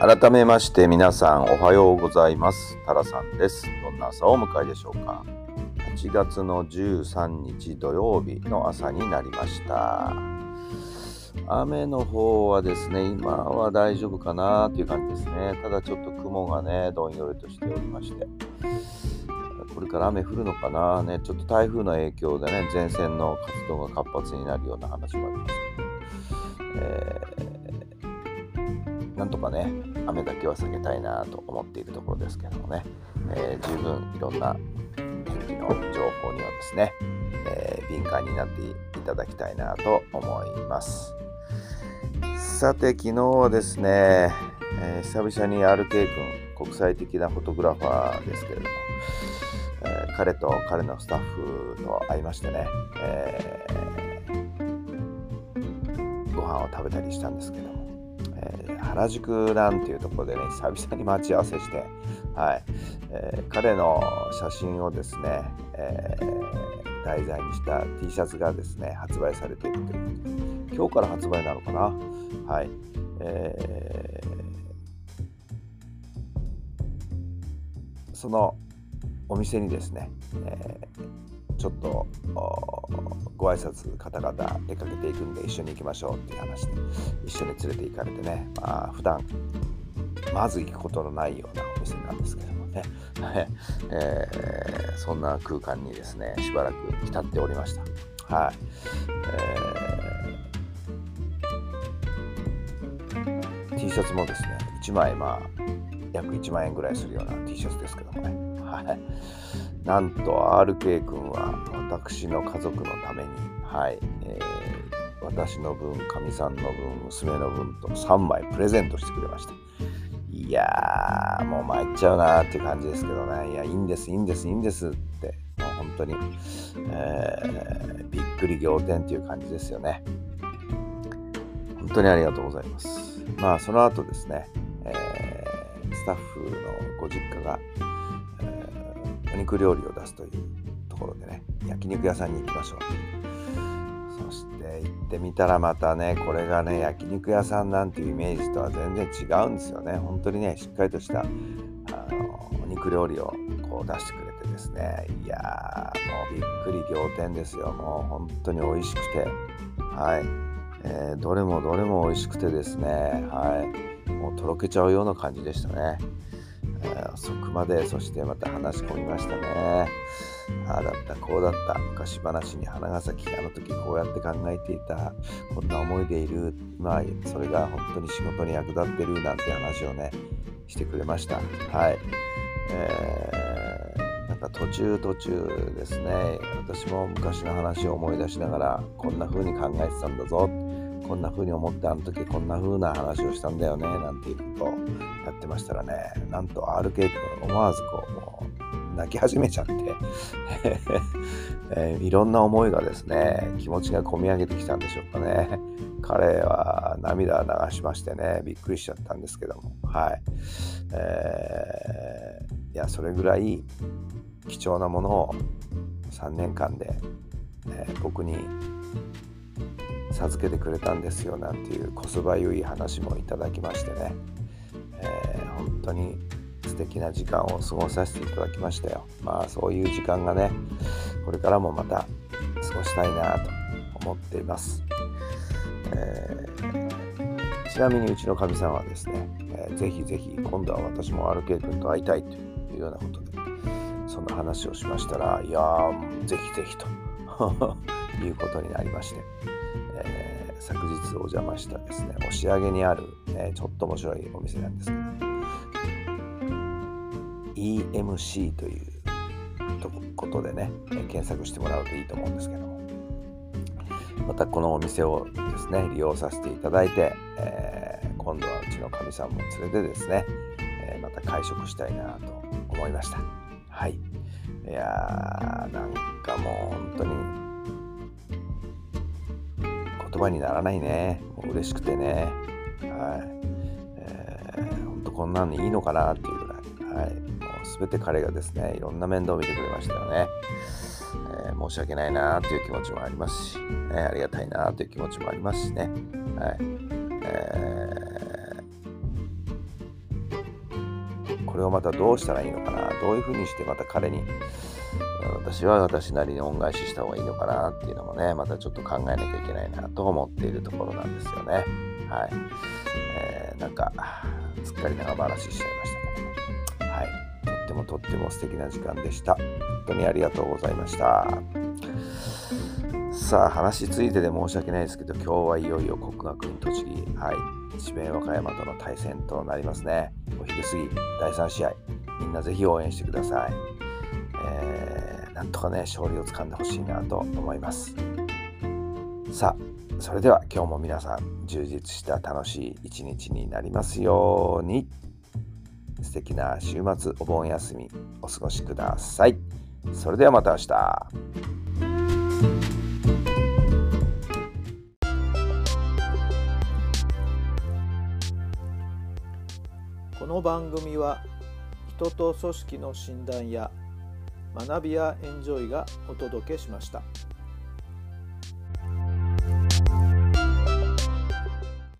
改めまして皆さんおはようございます。タラさんです。どんな朝をお迎えでしょうか。8月の13日土曜日の朝になりました。雨の方はですね今は大丈夫かなという感じですね。ただちょっと雲がねどんよりとしておりまして。これから雨降るのかな？ねちょっと台風の影響でね前線の活動が活発になるような話もありますけど、えーなんとかね、雨だけは避けたいなと思っているところですけどもね、えー、十分いろんな天気の情報にはですね、えー、敏感になっていただきたいなと思います。さて、昨日はですね、えー、久々に RK 君、国際的なフォトグラファーですけれども、えー、彼と彼のスタッフと会いましてね、えー、ご飯を食べたりしたんですけども、えー、原宿なんていうところでね久々に待ち合わせして、はい。えー、彼の写真をですね、えー、題材にした T シャツがですね発売されているという。今日から発売なのかな？はい、えー、そのお店にですね、えー、ちょっとご挨拶方々出かけていくんで一緒に行きましょうっていう話で一緒に連れて行かれてね、まあ普段まず行くことのないようなお店なんですけどもね、えー、そんな空間にですねしばらく浸っておりました。はい、えー、T シャツもですね1枚まあ約1万円ぐらいするような T シャツですけどもね。はい。なんと RK 君は私の家族のために、はいえー、私の分、かみさんの分、娘の分と3枚プレゼントしてくれました。いやー、もう参っちゃうなーっていう感じですけどね、いや、いいんです、いいんです、いいんですって、もう本当に、えー、びっくり仰天っていう感じですよね。本当にありがとうございます。まあ、その後ですね、えー、スタッフのご実家が、肉料理を出すというところでね焼肉屋さんに行きましょう。そして行ってみたらまたねこれがね焼肉屋さんなんていうイメージとは全然違うんですよね。本当にねしっかりとしたあのお肉料理をこう出してくれてですね。いやーもうびっくり仰天ですよ。もう本当に美味しくて。はい、えー、どれもどれも美味しくてですね。はい。もうとろけちゃうような感じでしたね。え遅くまでそしてまた話し込みましたね。ああだったこうだった。昔話に花が咲きあの時こうやって考えていたこんな思いでいる今それが本当に仕事に役立ってるなんて話をねしてくれました。はい、えー、なんか途中途中ですね。私も昔の話を思い出しながらこんな風に考えてたんだぞ。こんな風に思ってあの時こんな風な話をしたんだよねなんていうことをやってましたらねなんと RK 君思わずこうもう泣き始めちゃって えー、いろんな思いがですね気持ちが込み上げてきたんでしょうかね。彼は涙流しましてねびっくりしちゃったんですけどもはい、えー、いやそれぐらい貴重なものを3年間で、えー、僕に授けてくれたんですよなんていうこそばゆい話もいただきましてね、えー、本当に素敵な時間を過ごさせていただきましたよ。まあそういう時間がねこれからもまた過ごしたいなと思っています、えー、ちなみにうちのかみさんはですね、えー、ぜひぜひ今度は私も RK 君と会いたいというようなことでそんな話をしましたらいやーぜひぜひと いうことになりまして、昨日お邪魔したですね、押上にある、ね、ちょっと面白いお店なんですけど、EMC というとことでね、検索してもらうといいと思うんですけども、またこのお店をですね、利用させていただいて、えー、今度はうちのかみさんも連れてですね、えー、また会食したいなと思いました。はい。いやーなんかもう本当に言葉にならないね。もう嬉しくてね。はい。えー、本当こんなのにいいのかなっていうぐらい。はい。もう全て彼がですねいろんな面倒を見てくれましたよね。えー、申し訳ないなという気持ちもありますし、ね、ありがたいなという気持ちもありますしね。はい。えー、これをまたどうしたらいいのかな、どういうふうにしてまた彼に、私は私なりに恩返しした方がいいのかなっていうのもね、またちょっと考えなきゃいけないなと思っているところなんですよね。はい。えー、なんか、すっかり長話しちゃいましたけど。はい。とってもとっても素敵な時間でした。本当にありがとうございました。さあ話ついてで申し訳ないですけど今日はいよいよ国学院栃木はい智弁和歌山との対戦となりますねお昼過ぎ第3試合みんなぜひ応援してください、えー、なんとかね勝利をつかんでほしいなと思います。さあそれでは今日も皆さん充実した楽しい一日になりますように。素敵な週末お盆休みお過ごしください。それではまた明日。この番組は人と組織の診断や学びやエンジョイがお届けしました。